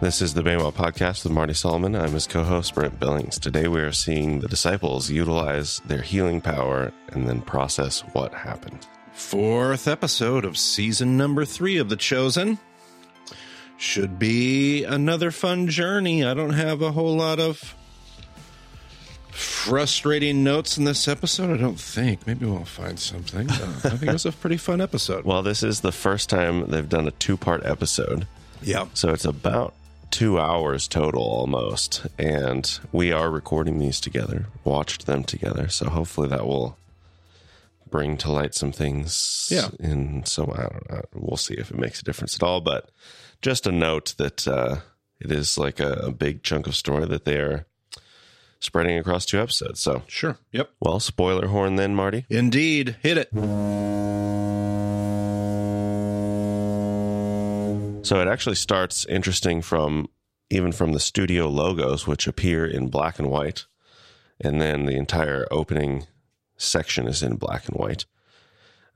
This is the Bema Podcast with Marty Solomon. I'm his co host, Brent Billings. Today we are seeing the disciples utilize their healing power and then process what happened. Fourth episode of season number three of The Chosen. Should be another fun journey. I don't have a whole lot of frustrating notes in this episode. I don't think. Maybe we'll find something. Uh, I think it was a pretty fun episode. Well, this is the first time they've done a two part episode. Yeah. So it's about two hours total almost. And we are recording these together, watched them together. So hopefully that will bring to light some things. Yeah. In some, I don't know. We'll see if it makes a difference at all. But just a note that uh, it is like a, a big chunk of story that they are spreading across two episodes. So, Sure. Yep. well, spoiler horn then, Marty. Indeed. Hit it. So it actually starts interesting from even from the studio logos, which appear in black and white, and then the entire opening section is in black and white.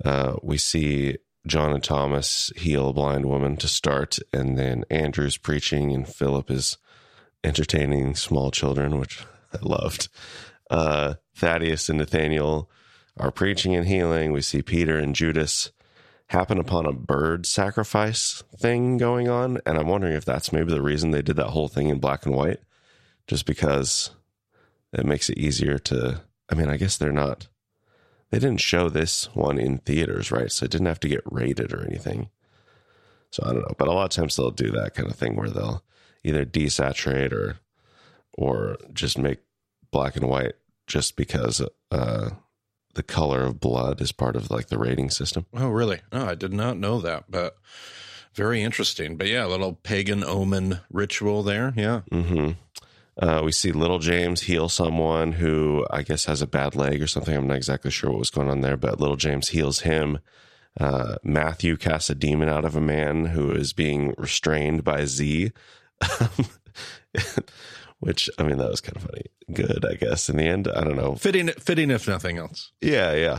Uh, we see John and Thomas heal a blind woman to start, and then Andrew's preaching, and Philip is entertaining small children, which I loved. Uh, Thaddeus and Nathaniel are preaching and healing. We see Peter and Judas happen upon a bird sacrifice thing going on. And I'm wondering if that's maybe the reason they did that whole thing in black and white, just because it makes it easier to. I mean, I guess they're not. They didn't show this one in theaters, right? So it didn't have to get rated or anything. So I don't know. But a lot of times they'll do that kind of thing where they'll either desaturate or or just make black and white just because uh, the color of blood is part of like the rating system. Oh, really? Oh, I did not know that, but very interesting. But yeah, a little pagan omen ritual there. Yeah. hmm Uh, we see little James heal someone who I guess has a bad leg or something. I'm not exactly sure what was going on there, but little James heals him. Uh, Matthew casts a demon out of a man who is being restrained by Zee, which I mean that was kind of funny. Good, I guess. In the end, I don't know. Fitting, fitting if nothing else. Yeah, yeah.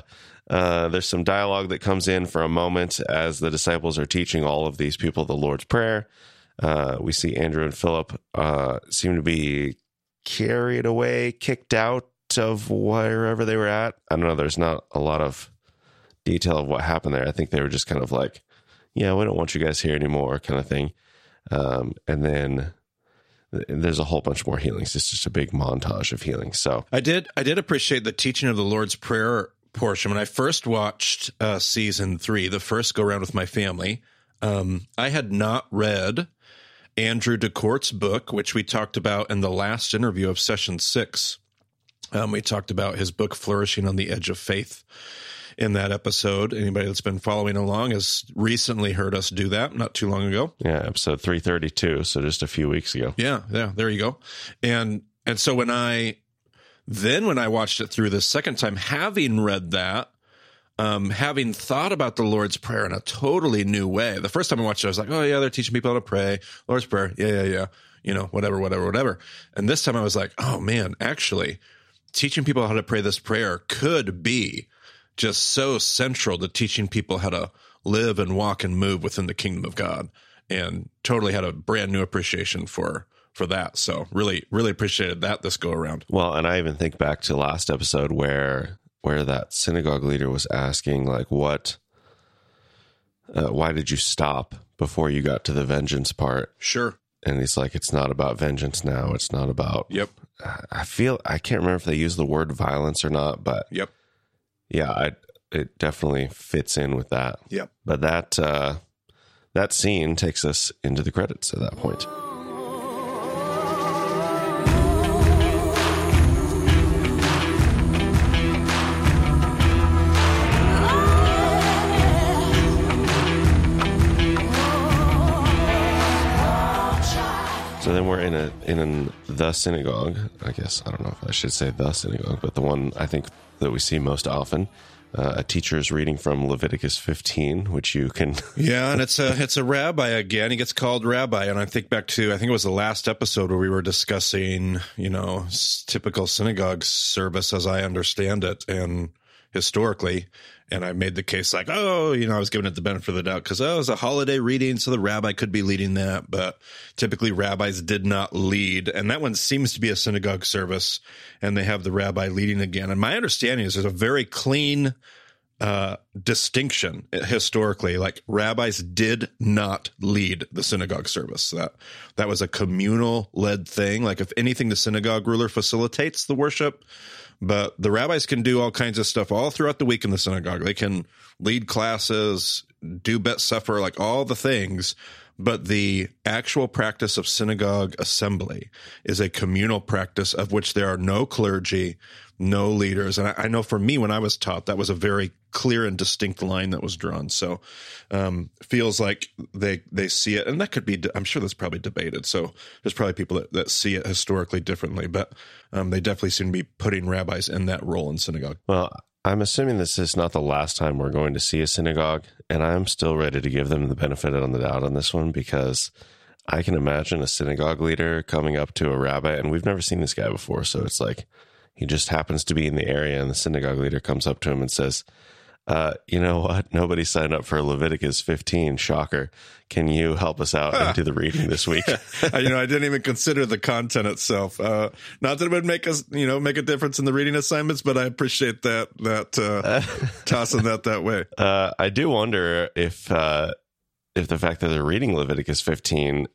Uh, there's some dialogue that comes in for a moment as the disciples are teaching all of these people the Lord's Prayer. Uh, we see Andrew and Philip uh, seem to be carried away, kicked out of wherever they were at. I don't know. There's not a lot of detail of what happened there. I think they were just kind of like, yeah, we don't want you guys here anymore, kind of thing. Um, and then th- there's a whole bunch more healings. It's just a big montage of healings. So, I did. I did appreciate the teaching of the Lord's Prayer portion when I first watched uh, season three, the first go around with my family. Um, I had not read Andrew DeCort's book, which we talked about in the last interview of session six. Um, we talked about his book, Flourishing on the Edge of Faith, in that episode. Anybody that's been following along has recently heard us do that not too long ago. yeah, episode 332. So, just a few weeks ago. Yeah, yeah, there you go. And and so when I then when I watched it through the second time, having read that, um, having thought about the Lord's Prayer in a totally new way. The first time I watched it, I was like, oh yeah, they're teaching people how to pray. Lord's Prayer, yeah, yeah, yeah. You know, whatever, whatever, whatever. And this time I was like, oh man, actually, teaching people how to pray this prayer could be just so central to teaching people how to live and walk and move within the kingdom of God. And totally had a brand new appreciation for for that. So really, really appreciated that this go around. Well, and I even think back to last episode where where that synagogue leader was asking like what uh, why did you stop before you got to the vengeance part Sure. and he's like it's not about vengeance now it's not about Yep. i feel i can't remember if they use the word violence or not but Yep. Yeah I, it definitely fits in with that Yep. but that uh that scene takes us into the credits at that point So then we're in a in an, the synagogue. I guess I don't know if I should say the synagogue, but the one I think that we see most often. Uh, a teacher is reading from Leviticus 15, which you can. Yeah, and it's a it's a rabbi again. He gets called rabbi, and I think back to I think it was the last episode where we were discussing, you know, typical synagogue service as I understand it, and historically, and I made the case like, oh, you know, I was giving it the benefit of the doubt because oh, it was a holiday reading, so the rabbi could be leading that. But typically, rabbis did not lead, and that one seems to be a synagogue service, and they have the rabbi leading again. And my understanding is there's a very clean uh, distinction historically. Like rabbis did not lead the synagogue service. That that was a communal led thing. Like if anything, the synagogue ruler facilitates the worship but the rabbis can do all kinds of stuff all throughout the week in the synagogue. They can lead classes, do bet sefer, like all the things. But the actual practice of synagogue assembly is a communal practice of which there are no clergy, no leaders. And I, I, know for me, when I was taught, that was a very clear and distinct line that was drawn. So, um, feels like they, they see it. And that could be, I'm sure that's probably debated. So there's probably people that, that see it historically differently, but, um, they definitely seem to be putting rabbis in that role in synagogue. Well, I'm assuming this is not the last time we're going to see a synagogue, and I'm still ready to give them the benefit of the doubt on this one because I can imagine a synagogue leader coming up to a rabbi, and we've never seen this guy before. So it's like, he just happens to be in the area, and the synagogue leader comes up to him and says, uh, you know what? Nobody signed up for Leviticus 15. Shocker. Can you help us out and do the reading this week? you know, I didn't even consider the content itself. Uh, not that it would make us, you know, make a difference in the reading assignments, but I appreciate that, that, uh, tossing that that way. Uh, I do wonder if, uh, if the fact that they're reading Leviticus 15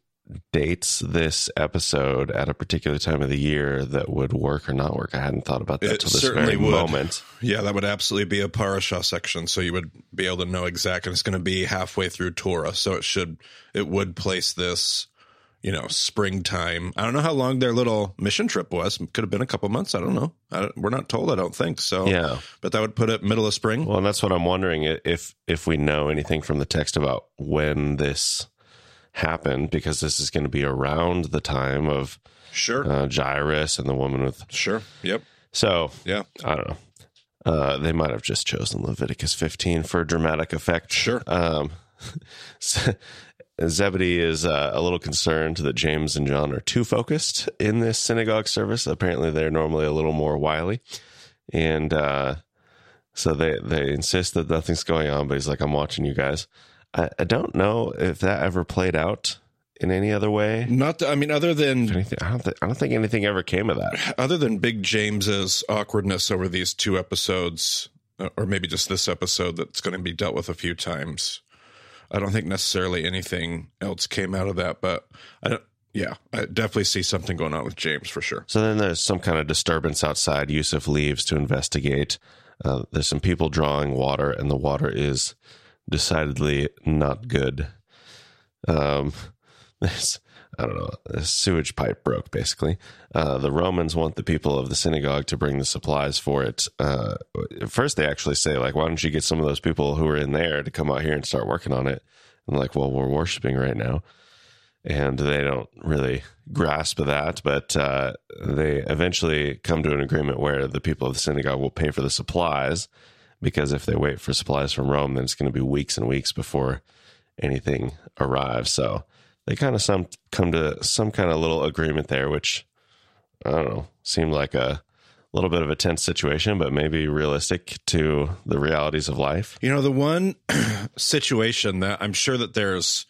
dates this episode at a particular time of the year that would work or not work. I hadn't thought about that until this very would. moment. Yeah, that would absolutely be a parasha section, so you would be able to know exactly. And it's going to be halfway through Torah, so it should it would place this, you know, springtime. I don't know how long their little mission trip was. Could have been a couple months. I don't know. I, we're not told. I don't think so. Yeah, but that would put it middle of spring. Well, and that's what I'm wondering if if we know anything from the text about when this happen because this is going to be around the time of sure uh, Jairus and the woman with sure. Yep. So yeah, I don't know. Uh, they might have just chosen Leviticus 15 for dramatic effect. Sure. Um, Zebedee is uh, a little concerned that James and John are too focused in this synagogue service. Apparently, they're normally a little more wily, and uh, so they they insist that nothing's going on. But he's like, "I'm watching you guys." I, I don't know if that ever played out in any other way. Not, the, I mean, other than anything, I don't, th- I don't think anything ever came of that. Other than Big James's awkwardness over these two episodes, uh, or maybe just this episode that's going to be dealt with a few times. I don't think necessarily anything else came out of that, but I don't. Yeah, I definitely see something going on with James for sure. So then there's some kind of disturbance outside. Yusuf leaves to investigate. Uh, there's some people drawing water, and the water is decidedly not good. Um, this, I don't know, a sewage pipe broke basically. Uh, the Romans want the people of the synagogue to bring the supplies for it. Uh, first, they actually say, like, why don't you get some of those people who are in there to come out here and start working on it? And like, well, we're worshiping right now. And they don't really grasp that, but uh, they eventually come to an agreement where the people of the synagogue will pay for the supplies because if they wait for supplies from Rome, then it's going to be weeks and weeks before anything arrives. So they kind of some come to some kind of little agreement there, which I don't know, seemed like a little bit of a tense situation, but maybe realistic to the realities of life. You know, the one situation that I'm sure that there's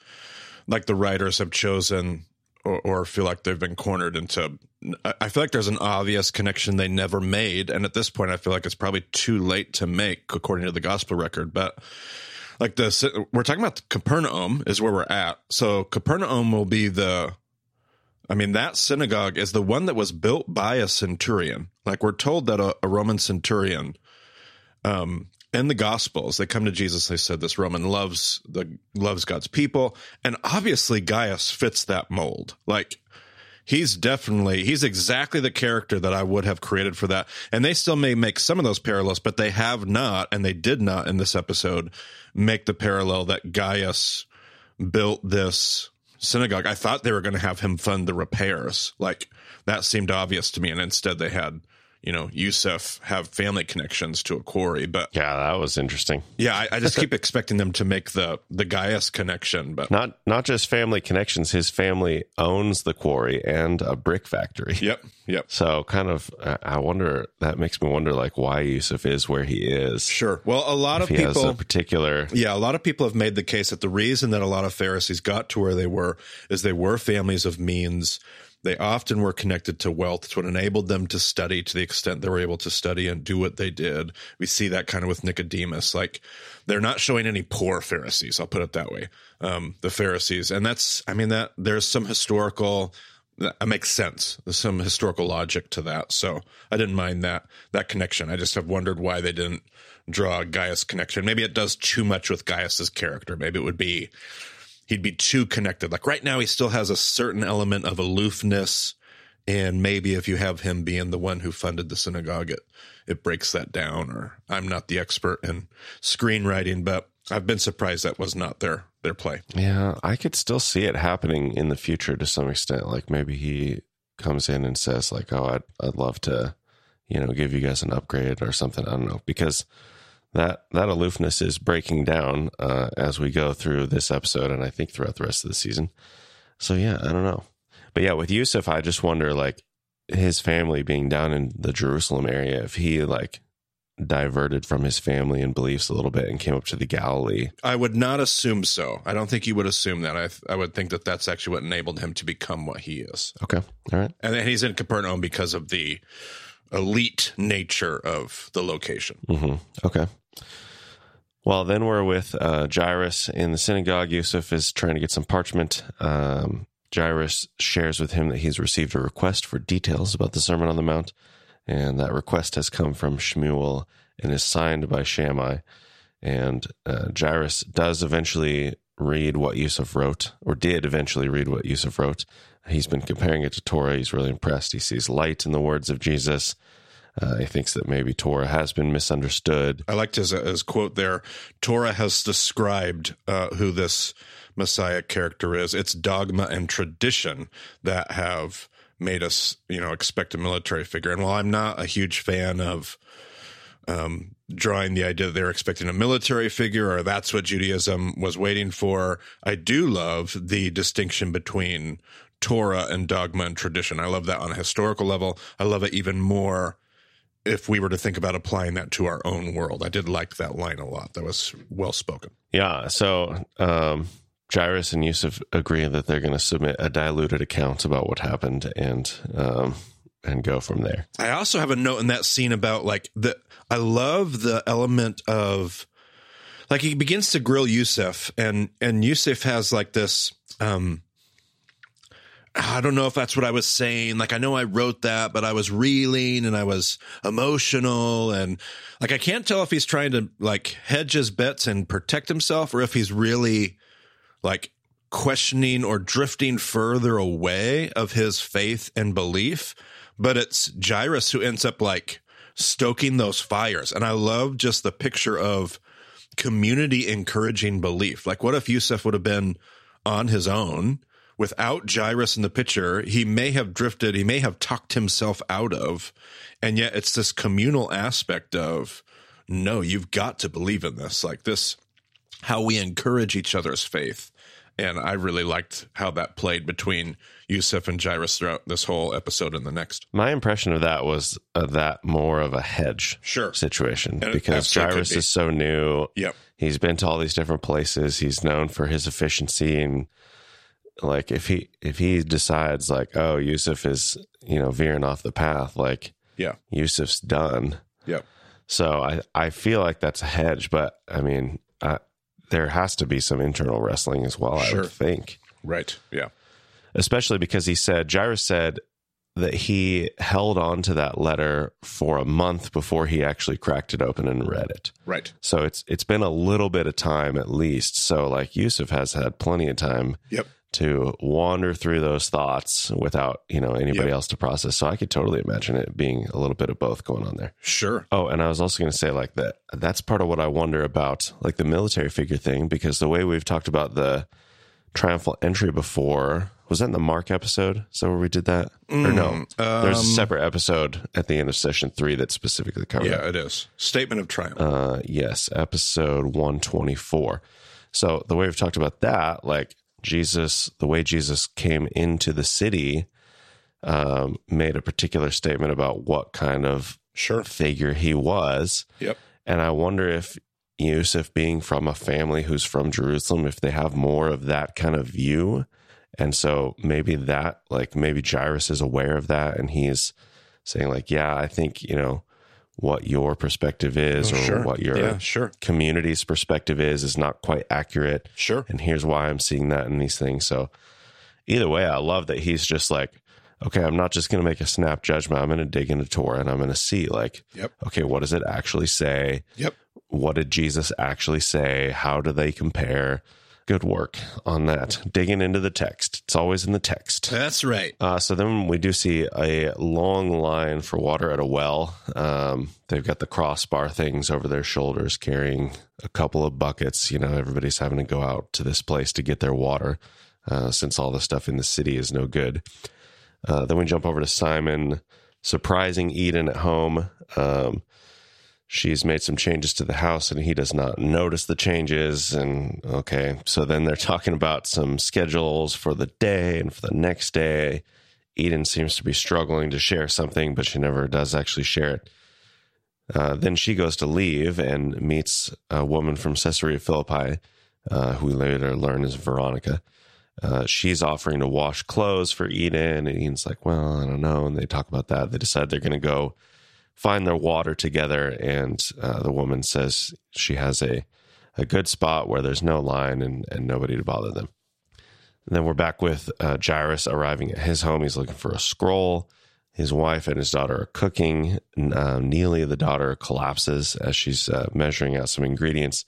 like the writers have chosen or, or feel like they've been cornered into I feel like there's an obvious connection they never made, and at this point, I feel like it's probably too late to make, according to the gospel record. But like the we're talking about Capernaum is where we're at, so Capernaum will be the. I mean, that synagogue is the one that was built by a centurion. Like we're told that a, a Roman centurion, um, in the Gospels, they come to Jesus. They said this Roman loves the loves God's people, and obviously Gaius fits that mold. Like he's definitely he's exactly the character that I would have created for that. And they still may make some of those parallels, but they have not, and they did not in this episode make the parallel that Gaius built this synagogue. I thought they were going to have him fund the repairs. Like that seemed obvious to me, and instead they had you know, Yusuf have family connections to a quarry. But Yeah, that was interesting. yeah, I, I just keep expecting them to make the the Gaius connection. But Not not just family connections. His family owns the quarry and a brick factory. yep, yep. So kind of, I- wonder. That makes me wonder, like, why Yusuf is where he is. Sure. Well, a lot of If he has people a particular. Yeah, a lot of people have made the case that the reason that a lot of Pharisees got to where they were is they were families of means. They often were connected to wealth. It's what enabled them to study to the extent they were able to study and do what they did. We see that kind of with Nicodemus. Like they're not showing any poor Pharisees. I'll put it that way. Um, the Pharisees, and that's, I mean, that there's some historical that makes sense. There's some historical logic to that. So I didn't mind that that connection. I just have wondered why they didn't draw a Gaius connection. Maybe it does too much with Gaius's character. Maybe it would be he'd be too connected. Like right now he still has a certain element of aloofness. And maybe if you have him being the one who funded the synagogue, it it breaks that down. Or I'm not the expert in screenwriting, but I've been surprised that was not their their play. Yeah, I could still see it happening in the future to some extent. Like maybe he comes in and says, like, "Oh, I'd I'd love to, you know, give you guys an upgrade or something." I don't know because that that aloofness is breaking down uh, as we go through this episode, and I think throughout the rest of the season. So yeah, I don't know, but yeah, with Yusuf, I just wonder like his family being down in the Jerusalem area, if he like diverted from his family and beliefs a little bit and came up to the Galilee. I would not assume so. I don't think you would assume that. I I would think that that's actually what enabled him to become what he is. Okay, all right. And then he's in Capernaum because of the elite nature of the location. hmm Okay. Well, then we're with uh, Jairus in the synagogue. Yusuf is trying to get some parchment. Um, Jairus shares with him that he's received a request for details about the Sermon on the Mount, and that request has come from Shmuel and is signed by Shammai. And uh, Jairus does eventually read what Yusuf wrote, or did eventually read what Yusuf wrote. He's been comparing it to Torah. He's really impressed. He sees light in the words of Jesus. Uh, he thinks that maybe Torah has been misunderstood. I liked his, his quote there. Torah has described uh, who this Messiah character is. It's dogma and tradition that have made us, you know, expect a military figure. And while I'm not a huge fan of um, drawing the idea that they're expecting a military figure or that's what Judaism was waiting for, I do love the distinction between Torah and dogma and tradition. I love that on a historical level. I love it even more if we were to think about applying that to our own world. I did like that line a lot. That was well spoken. Yeah. So um, Jairus and Yusuf agree that they're going to submit a diluted account about what happened and um, and go from there. I also have a note in that scene about like the I love the element of like he begins to grill Yusuf and and Yusuf has like this um I don't know if that's what I was saying. Like I know I wrote that, but I was reeling and I was emotional and like I can't tell if he's trying to like hedge his bets and protect himself or if he's really like questioning or drifting further away of his faith and belief. But it's Jairus who ends up like stoking those fires. And I love just the picture of community encouraging belief. Like, what if Yusuf would have been on his own without Jairus in the picture? He may have drifted, he may have tucked himself out of. And yet it's this communal aspect of, no, you've got to believe in this. Like this, how we encourage each other's faith. And I really liked how that played between Yusuf and Jairus throughout this whole episode and the next. My impression of that was uh, that more of a hedge Sure. situation And because Jairus be. is so new. Yep. He's been to all these different places. He's known for his efficiency and like if he if he decides like oh Yusuf is you know veering off the path like Yeah. Yusuf's done. Yep. So I I feel like that's a hedge, but I mean uh, there has to be some internal wrestling as well. I would think, Right. Yeah. especially because he said Jairus said that he held on to that letter for a month before he actually cracked it open and read it. Right. So it's it's been a little bit of time at least. So like Yusuf has had plenty of time Yep. To wander through those thoughts without you know anybody Yep. else to process. So I could totally imagine it being a little bit of both going on there. Sure. Oh, and I was also going to say like that. That's part of what I wonder about like the military figure thing because the way we've talked about the triumphal entry before was that in the Mark episode? so where we did that? or no? There's a separate episode at the end of session three that specifically covered. Yeah, it is. Statement of triumph. Uh, yes, episode 124. So the way we've talked about that, like Jesus, the way Jesus came into the city, um, made a particular statement about what kind of sure. figure he was. Yep. And I wonder if Yusuf being from a family who's from Jerusalem, if they have more of that kind of view. And so maybe that, like maybe Jairus is aware of that and he's saying, like, yeah, I think, you know, what your perspective is Oh, or sure. what your Yeah, sure. community's perspective is is not quite accurate. Sure. And here's why I'm seeing that in these things. So either way, I love that he's just like, okay, I'm not just going to make a snap judgment. I'm going to dig into Torah and I'm going to see like, Yep. okay, what does it actually say? Yep. What did Jesus actually say? How do they compare? Good work on that. Digging into the text. It's always in the text. That's right. Uh, so then we do see a long line for water at a well. Um, they've got the crossbar things over their shoulders, carrying a couple of buckets. You know, everybody's having to go out to this place to get their water uh, since all the stuff in the city is no good. Uh, then we jump over to Simon surprising Eden at home. Um, she's made some changes to the house and he does not notice the changes. And okay, so then they're talking about some schedules for the day and for the next day. Eden seems to be struggling to share something, but she never does actually share it. Uh, then she goes to leave and meets a woman from Caesarea Philippi, uh, who later learn is Veronica. Uh, she's offering to wash clothes for Eden, and Eden's like, "Well, I don't know." And they talk about that. They decide they're going to go find their water together, and uh, the woman says she has a a good spot where there's no line and, and nobody to bother them. And then we're back with uh, Jairus arriving at his home. He's looking for a scroll. His wife and his daughter are cooking. Uh, Neely, the daughter, collapses as she's uh, measuring out some ingredients.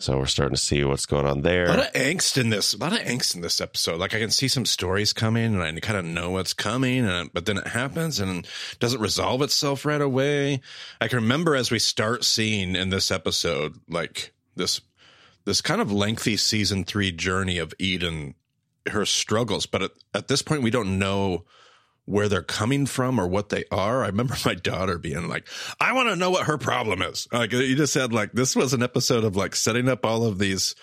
So we're starting to see what's going on there. A lot of angst in this. A lot of angst in this episode. Like I can see some stories coming, and I kind of know what's coming, and but then it happens and doesn't resolve itself right away. I can remember as we start seeing in this episode, like this this kind of lengthy season three journey of Eden, her struggles. But at, at this point, we don't know where they're coming from or what they are. I remember my daughter being like, I want to know what her problem is. Like you just said, like this was an episode of like setting up all of these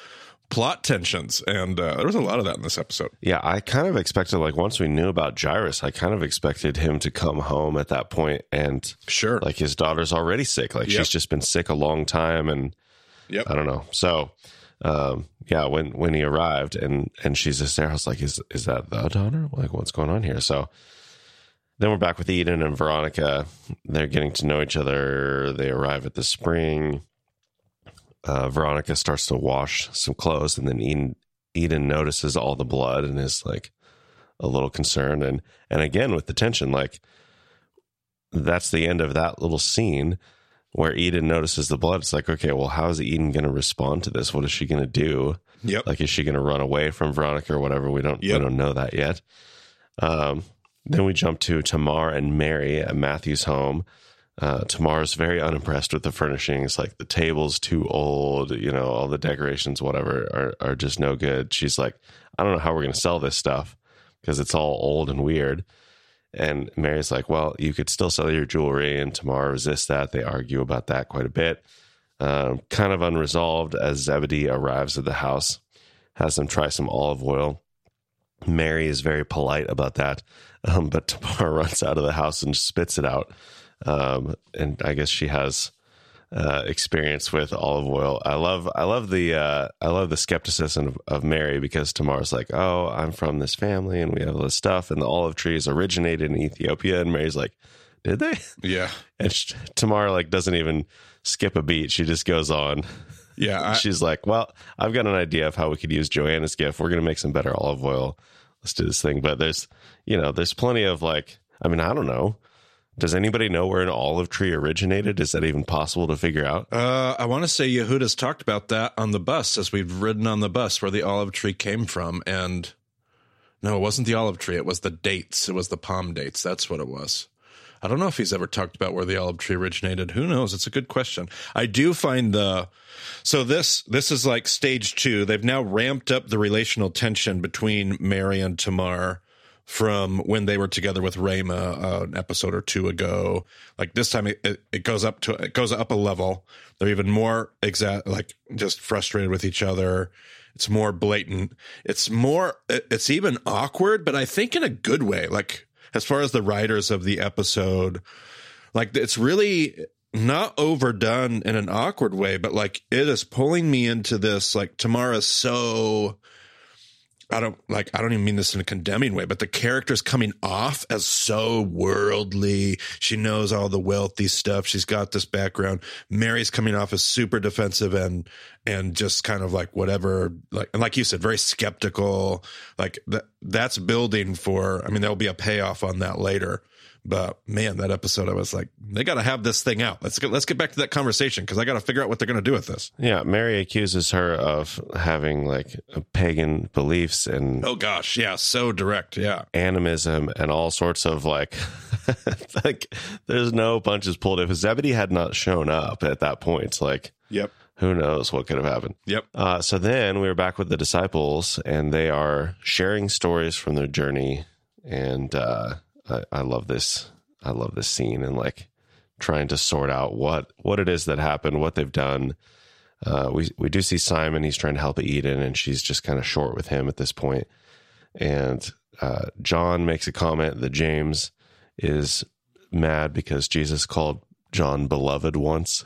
plot tensions. And uh, there was a lot of that in this episode. Yeah, I kind of expected, like, once we knew about Jairus, I kind of expected him to come home at that point and, Sure. like, his daughter's already sick. Like, Yep. she's just been sick a long time. And Yep. I don't know. So, um, yeah, when, when he arrived and, and she's just there, I was like, is, is that the daughter? Like, what's going on here? So then we're back with Eden and Veronica. They're getting to know each other. They arrive at the spring. Uh, Veronica starts to wash some clothes, and then Eden, Eden notices all the blood and is like a little concerned. And and again with the tension, like that's the end of that little scene where Eden notices the blood. It's like, okay, well, how is Eden going to respond to this? What is she going to do? Yep. Like, is she going to run away from Veronica or whatever? We don't Yep. we don't know that yet. Um, then we jump to Tamar and Mary at Matthew's home. Uh, Tamar's very unimpressed with the furnishings. Like the table's too old, you know, all the decorations, whatever, are, are just no good. She's like, I don't know how we're going to sell this stuff because it's all old and weird. And Mary's like, well, you could still sell your jewelry. And Tamar resists that. They argue about that quite a bit. Um, kind of unresolved as Zebedee arrives at the house, has them try some olive oil. Mary is very polite about that, um, but Tamar runs out of the house and spits it out. Um, and I guess she has uh, experience with olive oil. I love, I love the, uh, I love the skepticism of, of Mary because Tamar's like, "Oh, I'm from this family, and we have all this stuff, and the olive trees originated in Ethiopia." And Mary's like, "Did they?" Yeah. And sh Tamar like doesn't even skip a beat. She just goes on. Yeah. I, She's like, "Well, I've got an idea of how we could use Joanna's gift. We're going to make some better olive oil. Let's do this thing." But there's, you know, there's plenty of like, I mean, I don't know. Does anybody know where an olive tree originated? Is that even possible to figure out? uh, I want to say Yehuda's talked about that on the bus as we've ridden on the bus where the olive tree came from. And no, it wasn't the olive tree. It was the dates. It was the palm dates. That's what it was. I don't know if he's ever talked about where the olive tree originated. Who knows? It's a good question. I do find the so this this is like stage two. They've now ramped up the relational tension between Mary and Tamar from when they were together with Ramah uh, an episode or two ago. Like this time, it, it goes up to it goes up a level. They're even more exact, like just frustrated with each other. It's more blatant. It's more. It's even awkward, but I think in a good way. Like as far as the writers of the episode, like it's really not overdone in an awkward way, but like it is pulling me into this. Like Tamara's so I don't like I don't even mean this in a condemning way, but the character's coming off as so worldly. She knows all the wealthy stuff. She's got this background. Mary's coming off as super defensive and and just kind of like whatever like and like you said, very skeptical. Like that that's building for I mean there'll be a payoff on that later. But man, that episode, I was like, they got to have this thing out. Let's get let's get back to that conversation because I got to figure out what they're going to do with this. Yeah, Mary accuses her of having like pagan beliefs and oh gosh, yeah, so direct, yeah, animism and all sorts of like, like there's no punches pulled. If Zebedee had not shown up at that point, like, yep, who knows what could have happened. Yep. Uh, so then we were back with the disciples, and they are sharing stories from their journey and. uh I, I love this. I love this scene and like trying to sort out what what it is that happened, what they've done. Uh, we we do see Simon. He's trying to help Eden, and she's just kind of short with him at this point. And uh, John makes a comment that James is mad because Jesus called John beloved once.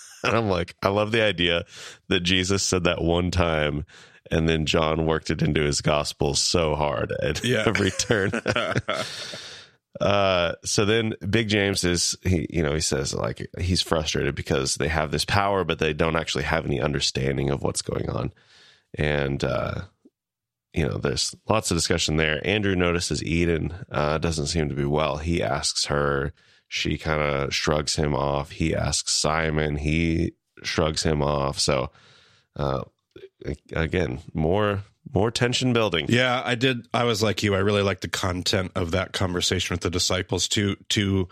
and I'm like, I love the idea that Jesus said that one time, and then John worked it into his gospel so hard at yeah. every turn. Uh, so then Big James is he, you know, he says like he's frustrated because they have this power, but they don't actually have any understanding of what's going on. And, uh, you know, there's lots of discussion there. Andrew notices Eden, uh, doesn't seem to be well. He asks her, she kind of shrugs him off. He asks Simon, he shrugs him off. So, uh, again, more more tension building. Yeah, I did. I was like you. I really liked the content of that conversation with the disciples. Two, two,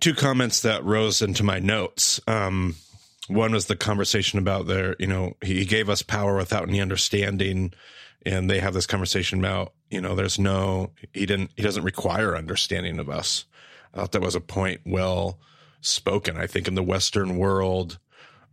two comments that rose into my notes. Um, one was the conversation about their, you know, he gave us power without any understanding, and they have this conversation about, you know, there's no, he didn't, he doesn't require understanding of us. I thought that was a point well spoken. I think in the Western world,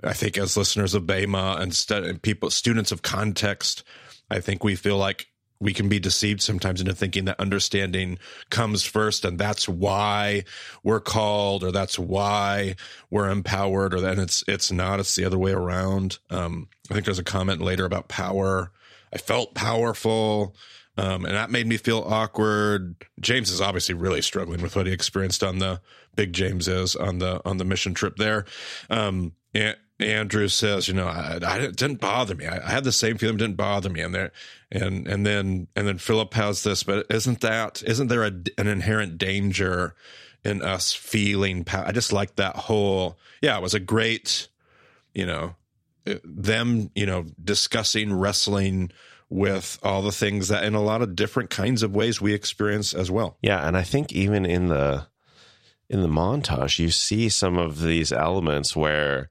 I think as listeners of Bema and, st- people, students of context, I think we feel like we can be deceived sometimes into thinking that understanding comes first and that's why we're called or that's why we're empowered or then it's it's not it's the other way around. Um, i think there's a comment later about power. I felt powerful um, and that made me feel awkward. James is obviously really struggling with what he experienced on the big james is on the on the mission trip there. Um, and Andrew says, you know, I, I didn't bother me. I, I, had the same feeling, didn't bother me. And there, and and then and then Philip has this, but isn't that isn't there a, an inherent danger in us feeling? I just like that whole. Yeah, it was a great, you know, them, you know, discussing wrestling with all the things that in a lot of different kinds of ways we experience as well. Yeah, and I think even in the in the montage, you see some of these elements where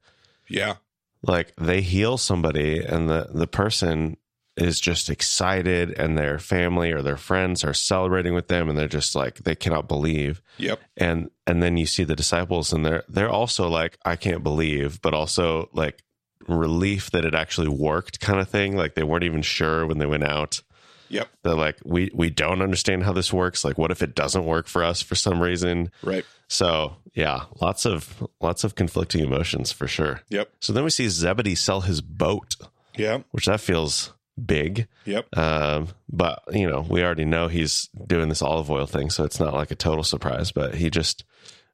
yeah. Like they heal somebody and the, the person is just excited and their family or their friends are celebrating with them and they're just like they cannot believe. Yep. And and then you see the disciples and they're they're also like I can't believe, but also like relief that it actually worked kind of thing. Like they weren't even sure when they went out. Yep. They're like, we we don't understand how this works. Like, what if it doesn't work for us for some reason? Right. So yeah, lots of lots of conflicting emotions for sure. Yep. So then we see Zebedee sell his boat. Yeah. Which that feels big. Yep. Um, but you know, we already know he's doing this olive oil thing, so it's not like a total surprise. But he just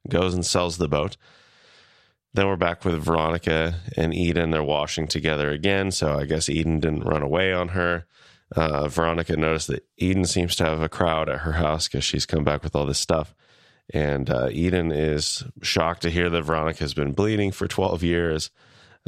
goes and sells the boat. Then we're back with Veronica and Eden. They're washing together again. So I guess Eden didn't run away on her uh, Veronica noticed that Eden seems to have a crowd at her house because she's come back with all this stuff. And uh, Eden is shocked to hear that Veronica has been bleeding for 12 years.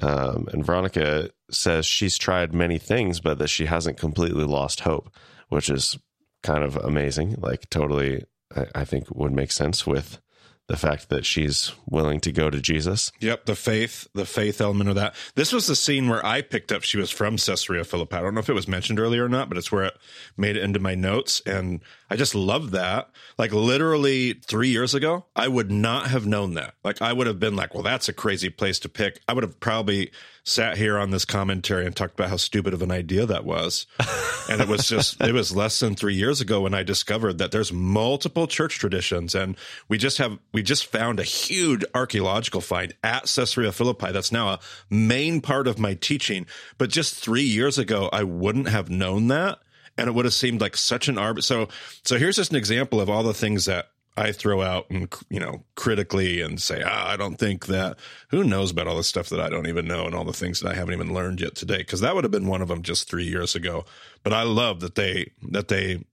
Um, and Veronica says she's tried many things, but that she hasn't completely lost hope, which is kind of amazing. Like, totally, I, I think would make sense with the fact that she's willing to go to Jesus. Yep, the faith, the faith element of that. This was the scene where I picked up she was from Caesarea Philippi. I don't know if it was mentioned earlier or not, but it's where it made it into my notes. And I just love that. Like literally three years ago, I would not have known that. Like I would have been like, well, that's a crazy place to pick. I would have probably sat here on this commentary and talked about how stupid of an idea that was. and it was just, it was less than three years ago when I discovered that there's multiple church traditions. And we just have, we just found a huge archaeological find at Caesarea Philippi. That's now a main part of my teaching. But just three years ago, I wouldn't have known that. And it would have seemed like such an arbit. So, so here's just an example of all the things that I throw out and you know critically and say, ah, I don't think that. Who knows about all the stuff that I don't even know and all the things that I haven't even learned yet today? Because that would have been one of them just three years ago. But I love that they that they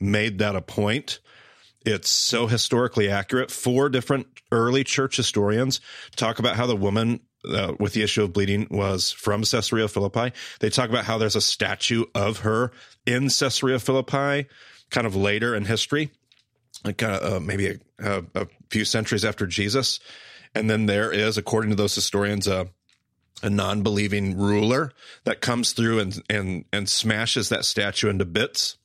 made that a point. It's so historically accurate. Four different early church historians talk about how the woman uh, with the issue of bleeding was from Caesarea Philippi. They talk about how there's a statue of her in Caesarea Philippi, kind of later in history like uh, uh, maybe a, a, few centuries after Jesus. And then there is, according to those historians, a, a non-believing ruler that comes through and, and, and smashes that statue into bits.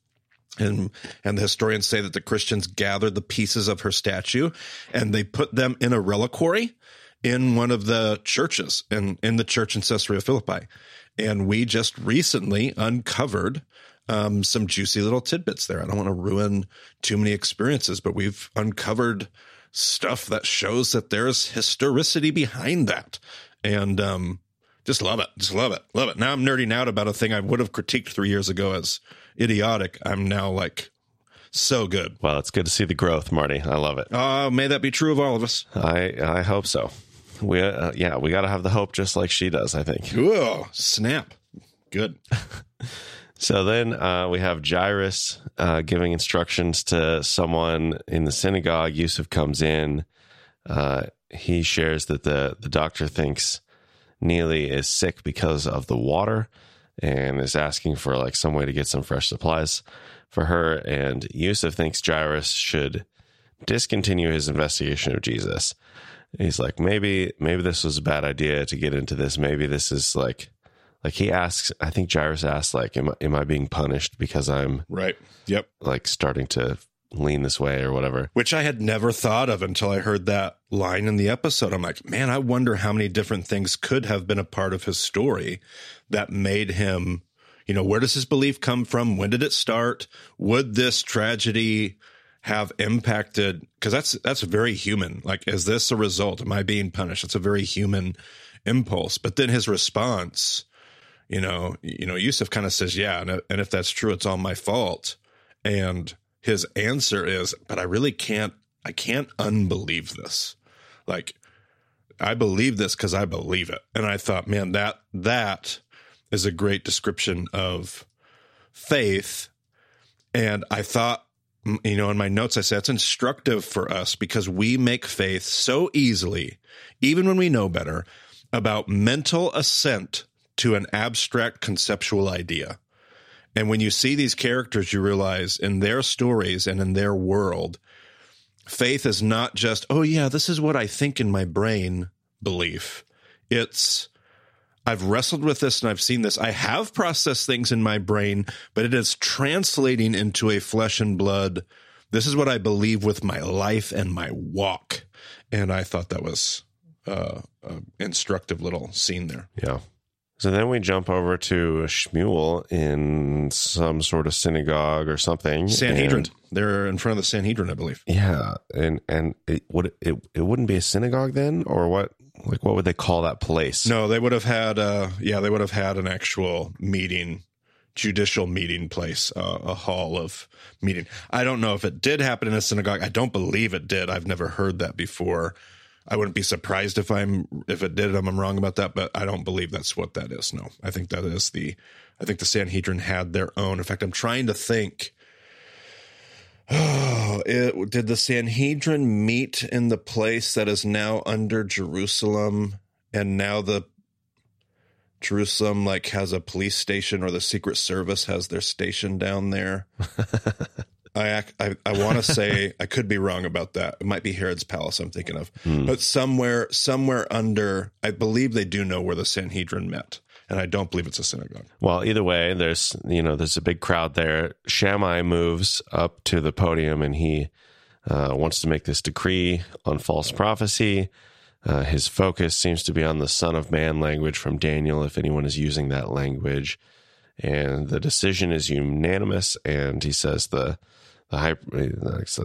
And, and the historians say that the Christians gathered the pieces of her statue and they put them in a reliquary in one of the churches in, in the church in Caesarea Philippi. And we just recently uncovered um, some juicy little tidbits there. I don't want to ruin too many experiences, but we've uncovered stuff that shows that there's historicity behind that. And um, just love it. Just love it. Love it. Now I'm nerding out about a thing I would have critiqued three years ago as idiotic. I'm now like so good. Well, it's good to see the growth, Marty. I love it. Uh, may that be true of all of us. I I hope so. We uh, yeah, we got to have the hope just like she does. I think. Whoa, snap! Good. So then uh, we have Jairus uh, giving instructions to someone in the synagogue. Yusuf comes in. Uh, he shares that the, the doctor thinks Neely is sick because of the water and is asking for like some way to get some fresh supplies for her. And Yusuf thinks Jairus should discontinue his investigation of Jesus. He's like, maybe, maybe this was a bad idea to get into this. Maybe this is like like he asks, I think Jairus asks, like, am, am I being punished because I'm right? Yep. Like starting to lean this way or whatever. Which I had never thought of until I heard that line in the episode. I'm like, man, I wonder how many different things could have been a part of his story that made him, you know, where does his belief come from? When did it start? Would this tragedy have impacted because that's that's very human. Like, is this a result? Am I being punished? It's a very human impulse. But then his response you know, you know, Yusuf kind of says, yeah, and, uh, and if that's true, it's all my fault. And his answer is, but I really can't, I can't unbelieve this. Like, I believe this because I believe it. And I thought, man, that, that is a great description of faith. And I thought, you know, in my notes, I said it's instructive for us because we make faith so easily, even when we know better, about mental assent to an abstract conceptual idea. And when you see these characters, you realize in their stories and in their world, faith is not just, oh, yeah, this is what I think in my brain belief. It's, I've wrestled with this and I've seen this. I have processed things in my brain, but it is translating into a flesh and blood. This is what I believe with my life and my walk. And I thought that was uh, instructive little scene there. Yeah. So then we jump over to Shmuel in some sort of synagogue or something. Sanhedrin. And, They're in front of the Sanhedrin, I believe. Yeah, and and it would it it wouldn't be a synagogue then, or what? Like what would they call that place? No, they would have had. Uh, yeah, they would have had an actual meeting, judicial meeting place, uh, a hall of meeting. I don't know if it did happen in a synagogue. I don't believe it did. I've never heard that before. I wouldn't be surprised if I'm if it did. I'm wrong about that, but I don't believe that's what that is. No, I think that is the. I think the Sanhedrin had their own. In fact, I'm trying to think. Oh, it, did the Sanhedrin meet in the place that is now under Jerusalem, and now the Jerusalem like has a police station, or the Secret Service has their station down there? I I, I want to say I could be wrong about that. It might be Herod's palace. I'm thinking of, Hmm. but somewhere somewhere under, I believe they do know where the Sanhedrin met, and I don't believe it's a synagogue. Well, either way, there's you know there's a big crowd there. Shammai moves up to the podium and he uh, wants to make this decree on false prophecy. Uh, his focus seems to be on the Son of Man language from Daniel, if anyone is using that language. And the decision is unanimous. And he says the the high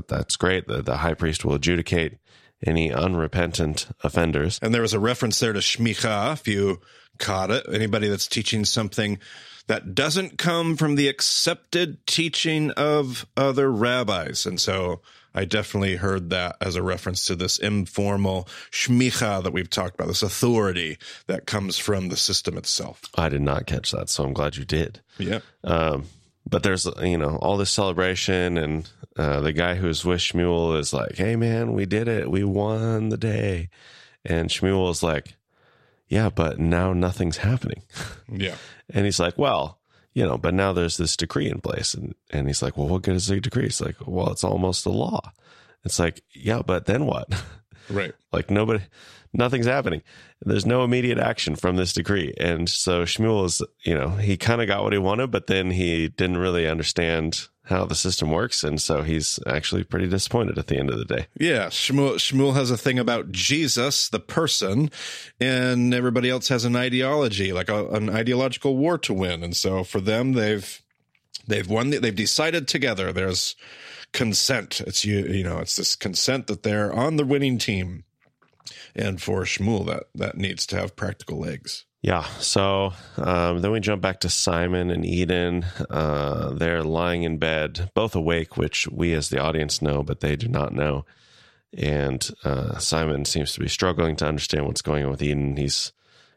that's great. The, the high priest will adjudicate any unrepentant offenders. And there was a reference there to shmicha, if you caught it. Anybody that's teaching something that doesn't come from the accepted teaching of other rabbis. And so I definitely heard that as a reference to this informal shmicha that we've talked about, this authority that comes from the system itself. I did not catch that, so I'm glad you did. Yeah. Um, but there's you know all this celebration, and uh, the guy who's with Shmuel is like, "Hey man, we did it, we won the day," and Shmuel is like, "Yeah, but now nothing's happening," Yeah. and he's like, "Well." You know, but now there's this decree in place, and and he's like, "Well, what good is the decree?" It's like, "Well, it's almost a law." It's like, "Yeah, but then what?" Right. Like nobody, nothing's happening. There's no immediate action from this decree. And so Shmuel is, you know, he kind of got what he wanted, but then he didn't really understand how the system works. And so he's actually pretty disappointed at the end of the day. Yeah, Shmuel, Shmuel has a thing about Jesus, the person, and everybody else has an ideology, like a, an ideological war to win. And so for them, they've they've won. They've decided together. There's consent. It's you, you know, it's this consent that they're on the winning team. And for Shmuel, that that needs to have practical legs. Yeah. So um, then we jump back to Simon and Eden. Uh, they're lying in bed, both awake, which we as the audience know, but they do not know. And uh, Simon seems to be struggling to understand what's going on with Eden. He's,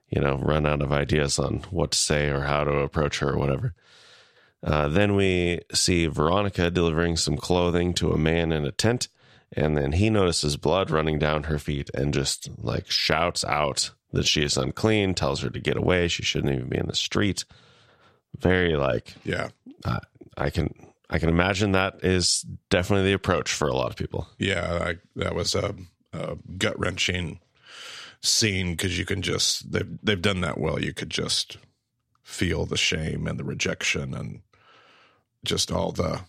you know, run out of ideas on what to say or how to approach her or whatever. Uh, then we see Veronica delivering some clothing to a man in a tent. And then he notices blood running down her feet and just like shouts out that she is unclean, tells her to get away. She shouldn't even be in the street. Very like Yeah, uh, I can I can imagine that is definitely the approach for a lot of people. yeah, I, that was a, a gut wrenching scene because you can just they've they've done that well. You could just feel the shame and the rejection and just all the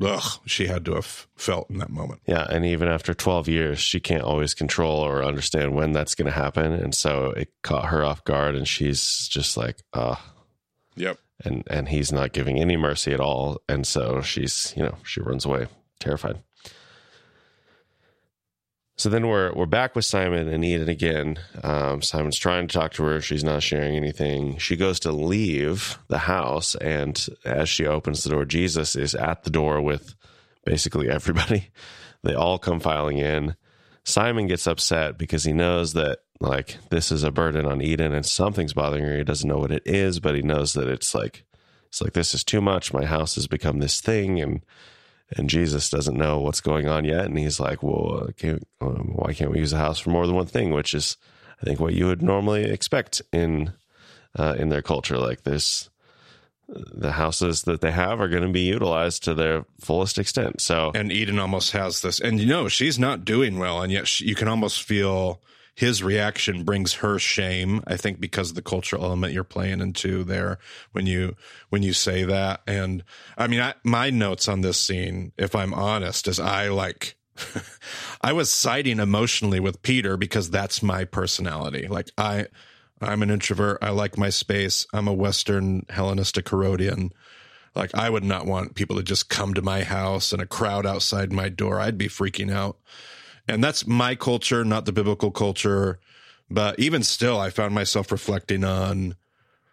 ugh she had to have felt in that moment. Yeah, and even after 12 years, she can't always control or understand when that's going to happen, and so it caught her off guard, and she's just like, uh Yep. and and he's not giving any mercy at all, and so she's you know she runs away terrified. So then we're we're back with Simon and Eden again. Um, Simon's trying to talk to her. She's not sharing anything. She goes to leave the house, and as she opens the door, Jesus is at the door with basically everybody. They all come filing in. Simon gets upset because he knows that like this is a burden on Eden and something's bothering her. He doesn't know what it is, but he knows that it's like it's like this is too much. My house has become this thing, and and Jesus doesn't know what's going on yet. And he's like, well, can't, um, why can't we use a house for more than one thing? Which is, I think, what you would normally expect in uh, in their culture. Like this, the houses that they have are going to be utilized to their fullest extent. So And Eden almost has this, and you know she's not doing well, and yet she, you can almost feel his reaction brings her shame. I think because of the cultural element you're playing into there when you when you say that. And I mean, I, my notes on this scene, if I'm honest, is I like. I was siding emotionally with Peter because that's my personality. Like I, I'm an introvert. I like my space. I'm a Western Hellenistic Herodian. Like I would not want people to just come to my house and a crowd outside my door. I'd be freaking out. And that's my culture, not the biblical culture. But even still, I found myself reflecting on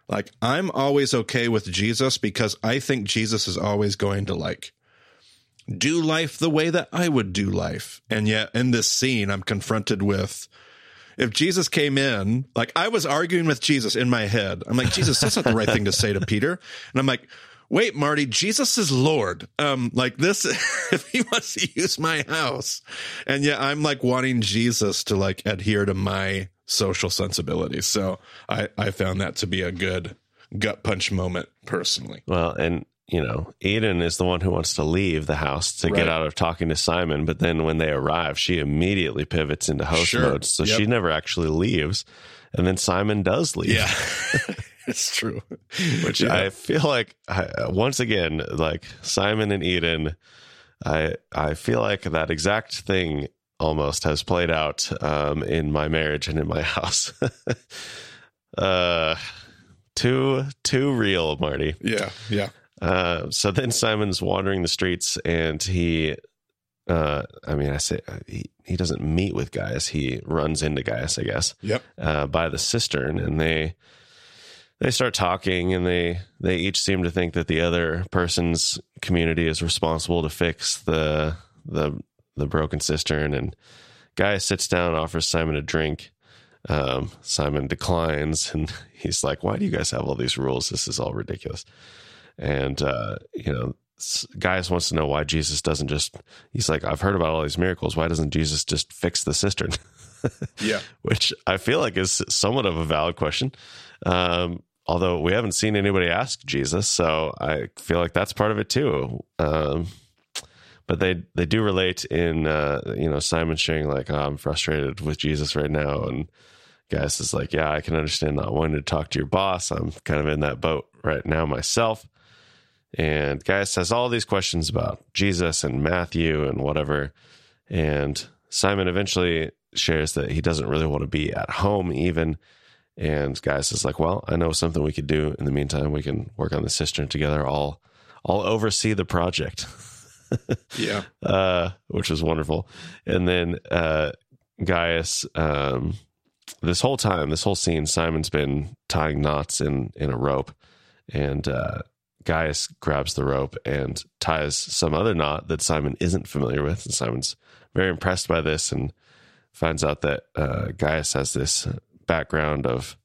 like, I'm always okay with Jesus because I think Jesus is always going to like do life the way that I would do life. And yet in this scene, I'm confronted with if Jesus came in, like I was arguing with Jesus in my head. I'm like, Jesus, that's not the right thing to say to Peter. And I'm like, wait, Marty, Jesus is Lord. Um, like this, if he wants to use my house. And yet I'm like wanting Jesus to like adhere to my social sensibilities. So I, I found that to be a good gut punch moment personally. Well, and you know, Eden is the one who wants to leave the house to Right. get out of talking to Simon. But then when they arrive, she immediately pivots into host Sure. mode. So Yep. she never actually leaves. And then Simon does leave. Yeah, it's true. Which Yeah. I feel like, I, once again, like Simon and Eden, I I feel like that exact thing almost has played out um, in my marriage and in my house. uh, too too real, Marty. yeah, yeah, Uh, so then Simon's wandering the streets and he, uh, I mean, I say uh, he, he doesn't meet with Gaius. He runs into Gaius, I guess, yep, uh, by the cistern and they, they start talking and they, they each seem to think that the other person's community is responsible to fix the, the, the broken cistern. And Gaius sits down, and offers Simon a drink. Um, Simon declines and he's like, why do you guys have all these rules? This is all ridiculous and uh, you know s- Gaius wants to know why jesus doesn't just he's like i've heard about all these miracles why doesn't jesus just fix the cistern yeah, which i feel like is somewhat of a valid question um, although we haven't seen anybody ask jesus so i feel like that's part of it too um, but they they do relate in uh, you know simon sharing like oh, i'm frustrated with jesus right now and Gaius is like, yeah, I can understand not wanting to talk to your boss. I'm kind of in that boat right now myself. And Gaius has all these questions about Jesus and Matthew and whatever. And Simon eventually shares that he doesn't really want to be at home even. And Gaius is like, well, I know something we could do. In the meantime, we can work on the cistern together. I'll, I'll oversee the project yeah, uh, which was wonderful. And then uh, Gaius, um, this whole time, this whole scene, Simon's been tying knots in in a rope, and uh, Gaius grabs the rope and ties some other knot that Simon isn't familiar with. And Simon's very impressed by this and finds out that uh, Gaius has this background of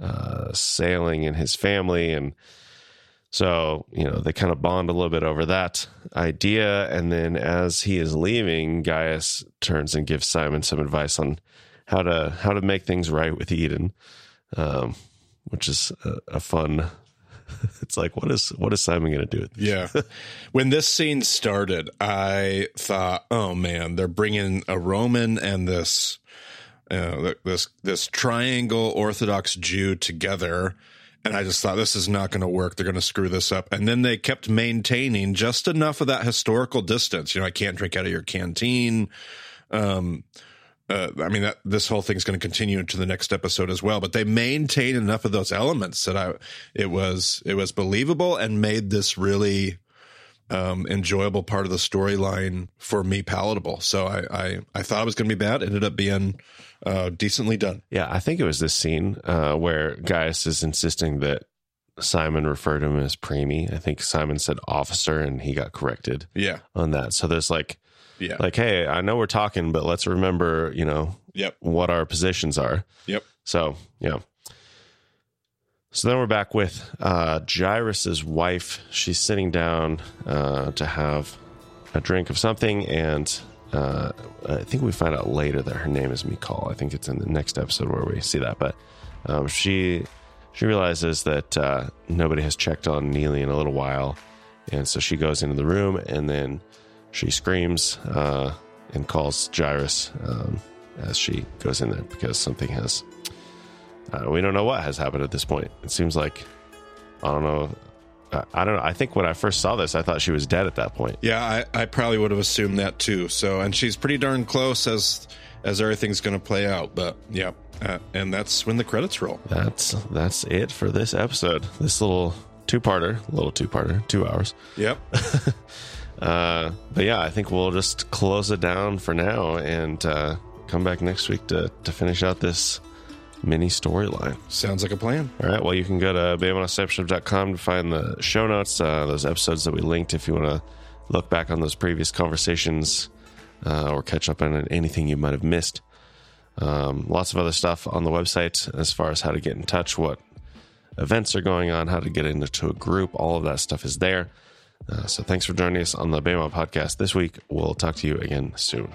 uh, sailing in his family and so, you know, they kind of bond a little bit over that idea. And then as he is leaving, Gaius turns and gives Simon some advice on how to how to make things right with Eden, um, which is a, a fun. It's like what is what is Simon going to do? With yeah. when this scene started, I thought, oh man, they're bringing a Roman and this, uh, this this triangle Orthodox Jew together. And I just thought this is not going to work. They're going to screw this up. And then they kept maintaining just enough of that historical distance. You know, I can't drink out of your canteen. Um, uh, I mean, that this whole thing's going to continue into the next episode as well. But they maintain enough of those elements that I it was it was believable and made this really um, enjoyable part of the storyline for me palatable. So I I, I thought it was going to be bad. It ended up being uh, decently done. Yeah, I think it was this scene uh, where Gaius is insisting that Simon refer to him as preemie. I think Simon said officer, and he got corrected Yeah. on that. So there's like Yeah. like, hey, I know we're talking, but let's remember, you know, Yep. what our positions are. Yep. So, yeah. So then we're back with uh, Jairus's wife. She's sitting down uh, to have a drink of something, and uh, I think we find out later that her name is Mikal. I think it's in the next episode where we see that. But um, she she realizes that uh, nobody has checked on Neely in a little while, and so she goes into the room, and then she screams uh, and calls Jairus um, as she goes in there because something has. Uh, we don't know what has happened at this point. It seems like I don't know. I, don't know. I think when I first saw this, I thought she was dead at that point. Yeah, I, I probably would have assumed that too. So, and she's pretty darn close as as everything's going to play out. But yeah, uh, and that's when the credits roll. That's that's it for this episode. This little two-parter, little two-parter, two hours. Yep. Uh, but yeah, I think we'll just close it down for now and uh, come back next week to to finish out this mini storyline. Sounds like a plan. All right. Well, you can go to bemadiscipleship.com to find the show notes, uh, those episodes that we linked if you want to look back on those previous conversations uh, or catch up on anything you might have missed. Um, lots of other stuff on the website as far as how to get in touch, what events are going on, how to get into a group. All of that stuff is there. Uh, so thanks for joining us on the BEMA podcast this week. We'll talk to you again soon.